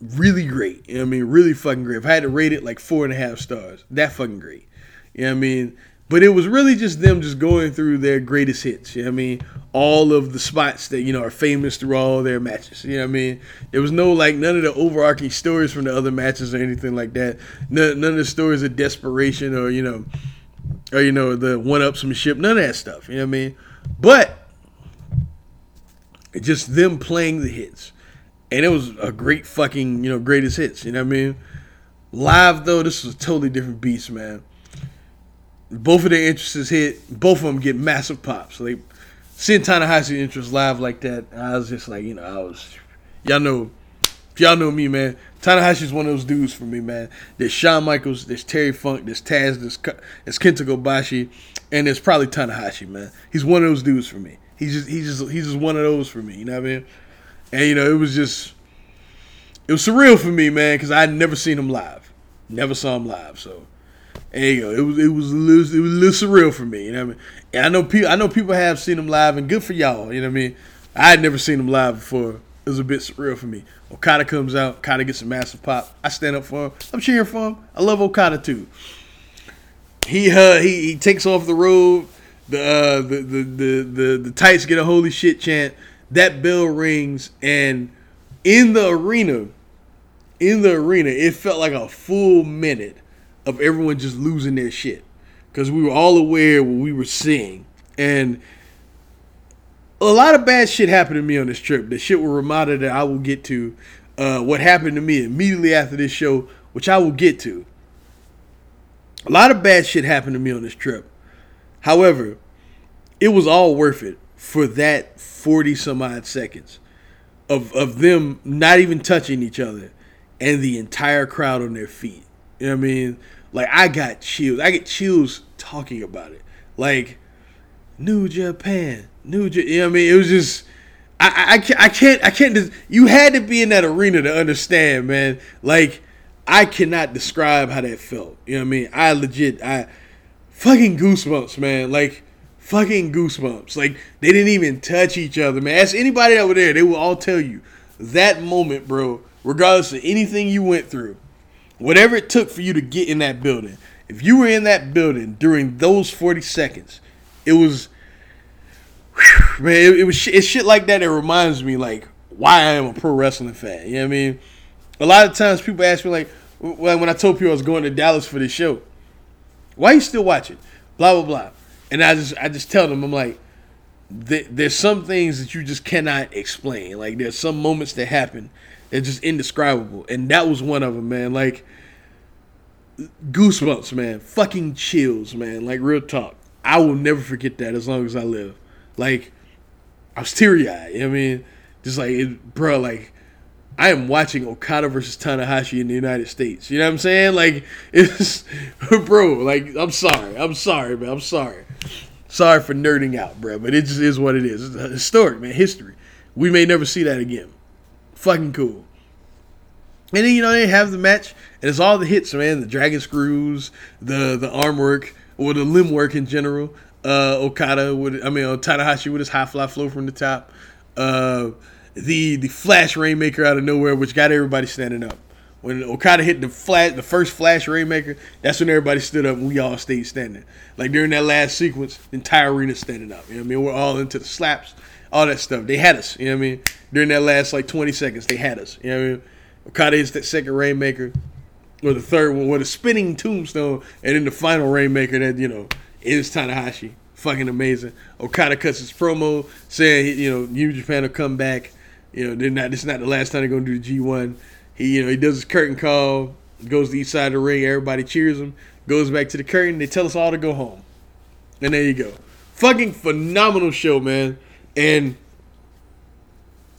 really great. You know what I mean? Really fucking great. If I had to rate it like four and a half stars, that fucking great. You know what I mean? But it was really just them just going through their greatest hits. You know what I mean? All of the spots that, you know, are famous through all their matches. You know what I mean? There was no, like, none of the overarching stories from the other matches or anything like that. None, none of the stories of desperation or, you know, or, you know, the one upsmanship. None of that stuff. You know what I mean? But just them playing the hits. And it was a great fucking, you know, greatest hits. You know what I mean? Live, though, this was a totally different beast, man both of their interests hit. Both of them get massive pops. Like seeing Tanahashi interest live like that, I was just like, you know, I was, y'all know, y'all know me, man. Tanahashi's one of those dudes for me, man. There's Shawn Michaels, there's Terry Funk, there's Taz, there's, there's Kenta Kobashi, and there's probably Tanahashi, man. He's one of those dudes for me. He's just he's just he's just one of those for me. You know what I mean? And you know, it was just it was surreal for me, man, because I had never seen him live, never saw him live, so there you go. It was it was a little, it was a little surreal for me. You know what I mean? And I know people I know people have seen him live, and good for y'all. You know what I mean? I had never seen him live before. It was a bit surreal for me. Okada comes out, Okada gets a massive pop. I stand up for him. I'm cheering for him. I love Okada too. He uh, he he takes off the robe. The, uh, the, the the the the tights get a holy shit chant. That bell rings, and in the arena, in the arena, it felt like a full minute of everyone just losing their shit because we were all aware what we were seeing and a lot of bad shit happened to me on this trip. The shit will remind that I will get to. Uh, what happened to me immediately after this show, which I will get to. A lot of bad shit happened to me on this trip. However, it was all worth it for that 40 some odd seconds of, of them not even touching each other and the entire crowd on their feet. You know what I mean? Like I got chills. I get chills talking about it. Like New Japan, New Japan. You know what I mean? It was just. I, I, can't I can't I can't you had to be in that arena to understand man like I cannot describe how that felt you know what I mean I legit I fucking goosebumps man like fucking goosebumps like they didn't even touch each other man ask anybody that were there they will all tell you that moment bro regardless of anything you went through whatever it took for you to get in that building. If you were in that building during those 40 seconds, it was whew, man, it, it was it's shit like that that reminds me like why I am a pro wrestling fan. You know what I mean? A lot of times people ask me like when I told people I was going to Dallas for this show, why are you still watching? Blah blah blah. And I just I just tell them I'm like there's some things that you just cannot explain. Like there's some moments that happen it's just indescribable. And that was one of them, man. Like goosebumps, man. Fucking chills, man. Like real talk. I will never forget that as long as I live. Like I was teary eyed. You know what I mean? Just like, it, bro, like I am watching Okada versus Tanahashi in the United States. You know what I'm saying? Like it's, bro. Like I'm sorry. I'm sorry, man. I'm sorry. Sorry for nerding out, bro. But it just is what it is. It's historic, man. History. We may never see that again fucking cool. And then you know they have the match, and it's all the hits, man. The dragon screws, the the arm work, or the limb work in general. Uh, Okada with, I mean, uh, Tanahashi with his high fly flow from the top. Uh, the the flash rainmaker out of nowhere, which got everybody standing up. When Okada hit the flat, the first flash rainmaker, that's when everybody stood up and we all stayed standing. Like during that last sequence, the entire arena standing up. You know what I mean? We're all into the slaps, all that stuff. They had us. You know what I mean? During that last like 20 seconds, they had us. You know what I mean? Okada hits that second rainmaker, or the third one with a spinning tombstone, and then the final rainmaker that you know is Tanahashi. Fucking amazing. Okada cuts his promo saying, you know, New Japan will come back. You know, they're not. This is not the last time they're gonna do the G one. He, you know, he does his curtain call, goes to east side of the ring. Everybody cheers him. Goes back to the curtain. They tell us all to go home. And there you go. Fucking phenomenal show, man. And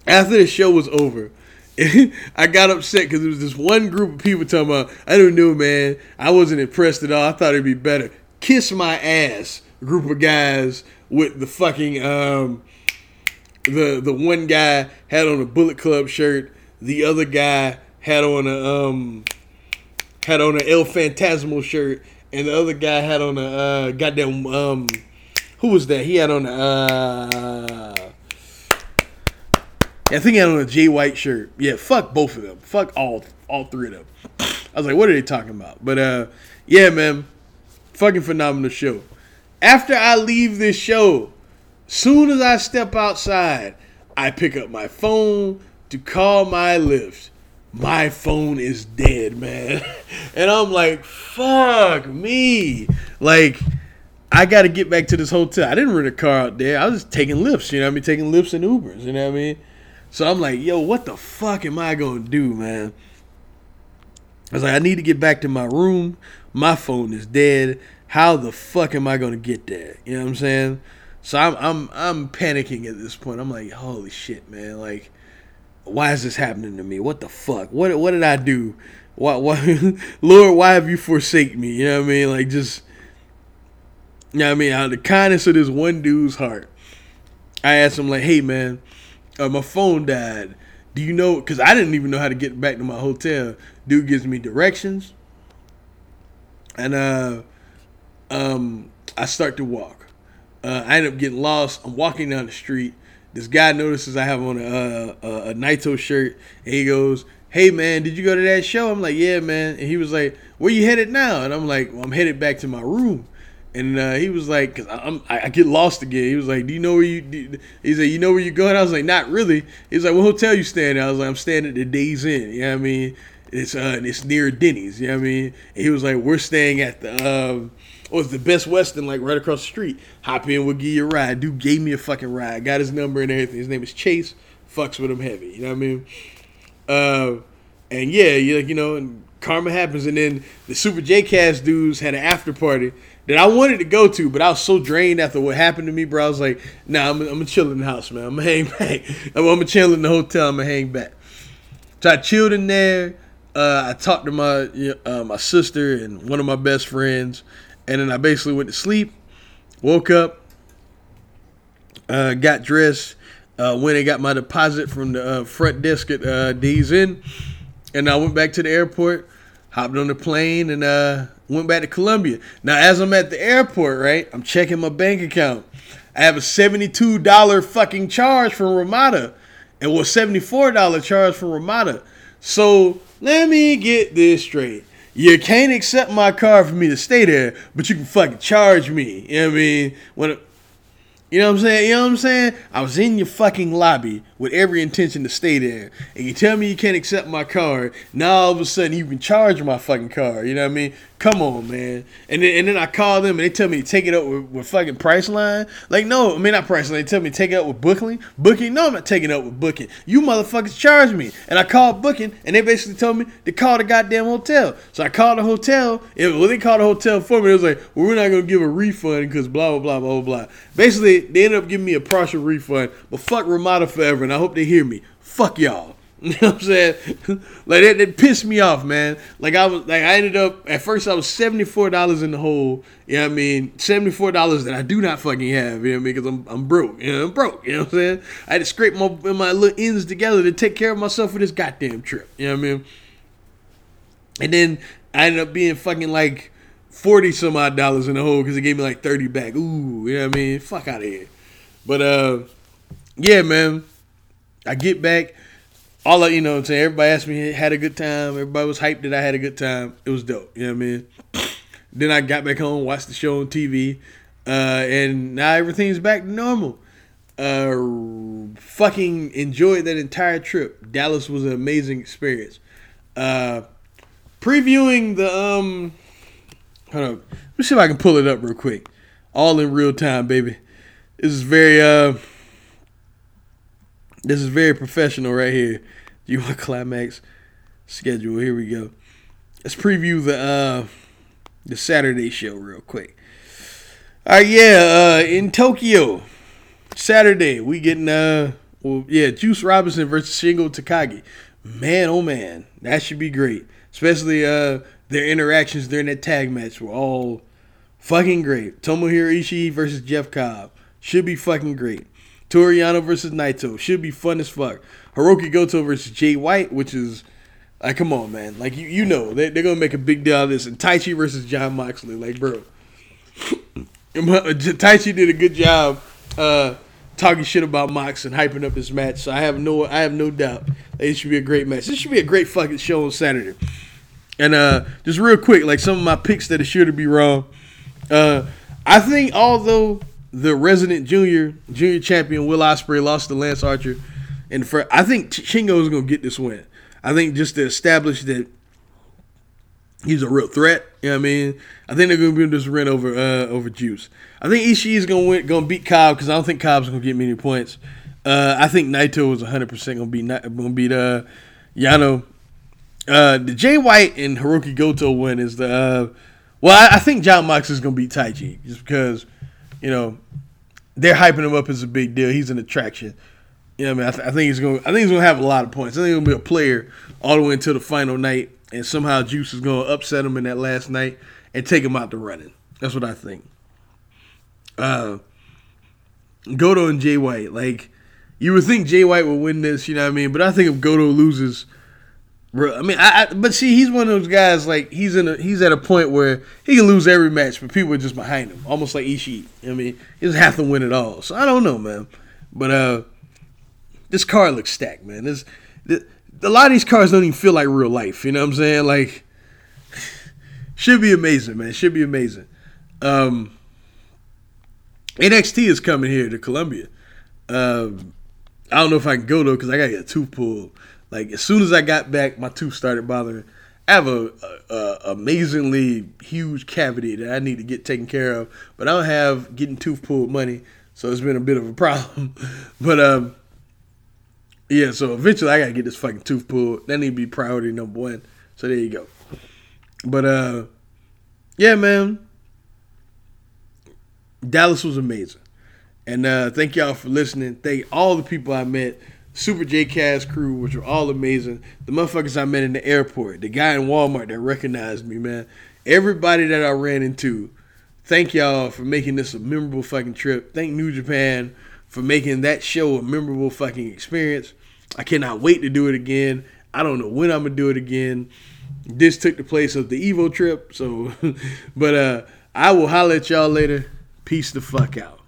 after the show was over, I got upset because there was this one group of people talking about, I don't know, man. I wasn't impressed at all. I thought it'd be better. Kiss my ass, group of guys with the fucking um the the one guy had on a Bullet Club shirt, the other guy had on a um had on an El Phantasmo shirt, and the other guy had on a uh, goddamn um who was that? He had on a uh I think he had on a Jay White shirt. Yeah, fuck both of them. Fuck all all three of them. I was like, what are they talking about? But uh yeah, man. Fucking phenomenal show. After I leave this show, soon as I step outside, I pick up my phone to call my Lyft. My phone is dead, man. And I'm like, fuck me. Like, I got to get back to this hotel. I didn't rent a car out there. I was just taking Lyfts, you know I mean? Taking Lyfts and Ubers, you know what I mean? So I'm like, yo, what the fuck am I going to do, man? I was like, I need to get back to my room. My phone is dead. How the fuck am I going to get there? You know what I'm saying? So I'm I'm I'm panicking at this point. I'm like, holy shit, man! Like, why is this happening to me? What the fuck? What what did I do? Why why Lord, why have you forsaken me? You know what I mean? Like just you know I mean? Out of the kindness of this one dude's heart. I asked him like, hey man, uh, my phone died. Do you know? Because I didn't even know how to get back to my hotel. Dude gives me directions, and uh, um, I start to walk. Uh, I end up getting lost. I'm walking down the street. This guy notices I have on a, a, a Naito shirt, and he goes, "Hey man, did you go to that show?" I'm like, "Yeah, man." And he was like, "Where you headed now?" And I'm like, well, "I'm headed back to my room." And uh, he was like, "Cause I'm, I, I get lost again." He was like, "Do you know where you?" Do? He's like, "You know where you're going?" I was like, "Not really." He's like, "What hotel you staying at?" I was like, "I'm staying at the Days Inn." You know what I mean? It's uh, it's near Denny's. You know what I mean? And he was like, "We're staying at the." Um, oh, the Best Western, like right across the street. Hop in, we'll give you a ride. Dude gave me a fucking ride. Got his number and everything. His name is Chase. Fucks with him heavy. You know what I mean? Uh, and yeah, you you know, and karma happens. And then the Super J Cast dudes had an after party that I wanted to go to, but I was so drained after what happened to me, bro. I was like, nah, I'm, gonna chill in the house, man. I'm gonna hang back. I'm, gonna chill in the hotel. I'm gonna hang back. So I chilled in there. Uh, I talked to my uh, my sister and one of my best friends, and then I basically went to sleep. Woke up, uh, got dressed, uh, went and got my deposit from the uh, front desk at uh, Days Inn, and I went back to the airport, hopped on the plane, and went back to Columbia. Now, as I'm at the airport, right, I'm checking my bank account. I have a $72 fucking charge from Ramada. and was $74 charge from Ramada. So let me get this straight. You can't accept my card for me to stay there, but you can fucking charge me. You know what I mean? When you know what I'm saying? You know what I'm saying? I was in your fucking lobby with every intention to stay there, and you tell me you can't accept my card. Now all of a sudden you can charge my fucking card. You know what I mean? Come on, man. And then and then I call them and they tell me to take it up with, with fucking Priceline. Like, no, I mean not Priceline. They tell me to take it up with Booking. Booking? No, I'm not taking it up with Booking. You motherfuckers charge me. And I called Booking and they basically told me to call the goddamn hotel. So I called the hotel. And well, they called the hotel for me. It was like, well, we're not gonna give a refund because blah blah blah blah blah. Basically, they ended up giving me a partial refund. But fuck Ramada forever, and I hope they hear me. Fuck y'all. You know what I'm saying? like that, that pissed me off, man. Like I was like I ended up at first I was seventy four dollars in the hole. You know what I mean? Seventy four dollars that I do not fucking have. You know what I mean? Because I'm I'm broke. You know I'm broke. You know what I'm saying? I had to scrape my my little ends together to take care of myself for this goddamn trip. You know what I mean? And then I ended up being fucking like forty some odd dollars in the hole because it gave me like thirty back. Ooh, you know what I mean? Fuck out of here. But uh, yeah, man. I get back. All of you know what I'm saying. Everybody asked me had a good time. Everybody was hyped that I had a good time. It was dope. You know what I mean? then I got back home, watched the show on TV, uh, and now everything's back to normal. Uh, fucking enjoyed that entire trip. Dallas was an amazing experience. Uh, previewing the um, hold on, let me see if I can pull it up real quick. All in real time, baby. This is very uh, this is very professional right here. You want climax schedule? Here we go. Let's preview the uh the Saturday show real quick. All right, yeah, uh, in Tokyo, Saturday we getting uh, well, yeah, Juice Robinson versus Shingo Takagi. Man, oh man, that should be great. Especially uh, their interactions during that tag match were all fucking great. Tomohiro Ishii versus Jeff Cobb should be fucking great. Toru Yano versus Naito should be fun as fuck. Hiroki Goto versus Jay White, which is like, come on, man. Like you, you know they, they're gonna make a big deal out of this. And Taichi versus John Moxley, like, bro. Taichi did a good job uh, talking shit about Mox and hyping up his match. So I have no, I have no doubt that it should be a great match. This should be a great fucking show on Saturday. And uh, just real quick, like some of my picks that are sure to be wrong. Uh, I think although the resident junior junior champion Will Ospreay lost to Lance Archer, and for I think Shingo is gonna get this win. I think just to establish that he's a real threat. You know what I mean? I think they're gonna be this win over uh, over Juice. I think Ishii is gonna win, gonna beat Cobb because I don't think Cobb's gonna get many points. Uh, I think Naito is 100 percent gonna beat gonna beat uh, Yano. Uh, the Jay White and Hiroki Goto win is the uh, well. I, I, think John Mox is gonna beat Taichi just because you know they're hyping him up as a big deal. He's an attraction. You know, I mean, I, th- I think he's going. I think he's to have a lot of points. I think to be a player all the way until the final night, and somehow Juice is going to upset him in that last night and take him out the running. That's what I think. Uh, Goto and Jay White, like you would think Jay White would win this, you know what I mean? But I think if Goto loses, I mean, I, I, but see, he's one of those guys. Like he's in a he's at a point where he can lose every match, but people are just behind him, almost like Ishii. I mean, he doesn't have to win it all. So I don't know, man. But uh, this car looks stacked, man. This, this, a lot of these cars don't even feel like real life. You know what I'm saying? Like, should be amazing, man. Should be amazing. Um, NXT is coming here to Columbia. Um, I don't know if I can go though because I got to get a tooth pulled. Like as soon as I got back, my tooth started bothering. I have a, a, a, amazingly huge cavity that I need to get taken care of, but I don't have getting tooth pulled money, so it's been a bit of a problem. but um, yeah, so eventually I gotta get this fucking tooth pulled. That need to be priority number one. So there you go. But uh, yeah, man, Dallas was amazing, and uh, thank y'all for listening. Thank all the people I met. Super J Cast crew, which were all amazing. The motherfuckers I met in the airport, the guy in Walmart that recognized me, man. Everybody that I ran into, thank y'all for making this a memorable fucking trip. Thank New Japan for making that show a memorable fucking experience. I cannot wait to do it again. I don't know when I'm gonna do it again. This took the place of the Evo trip, so but uh I will holler at y'all later. Peace the fuck out.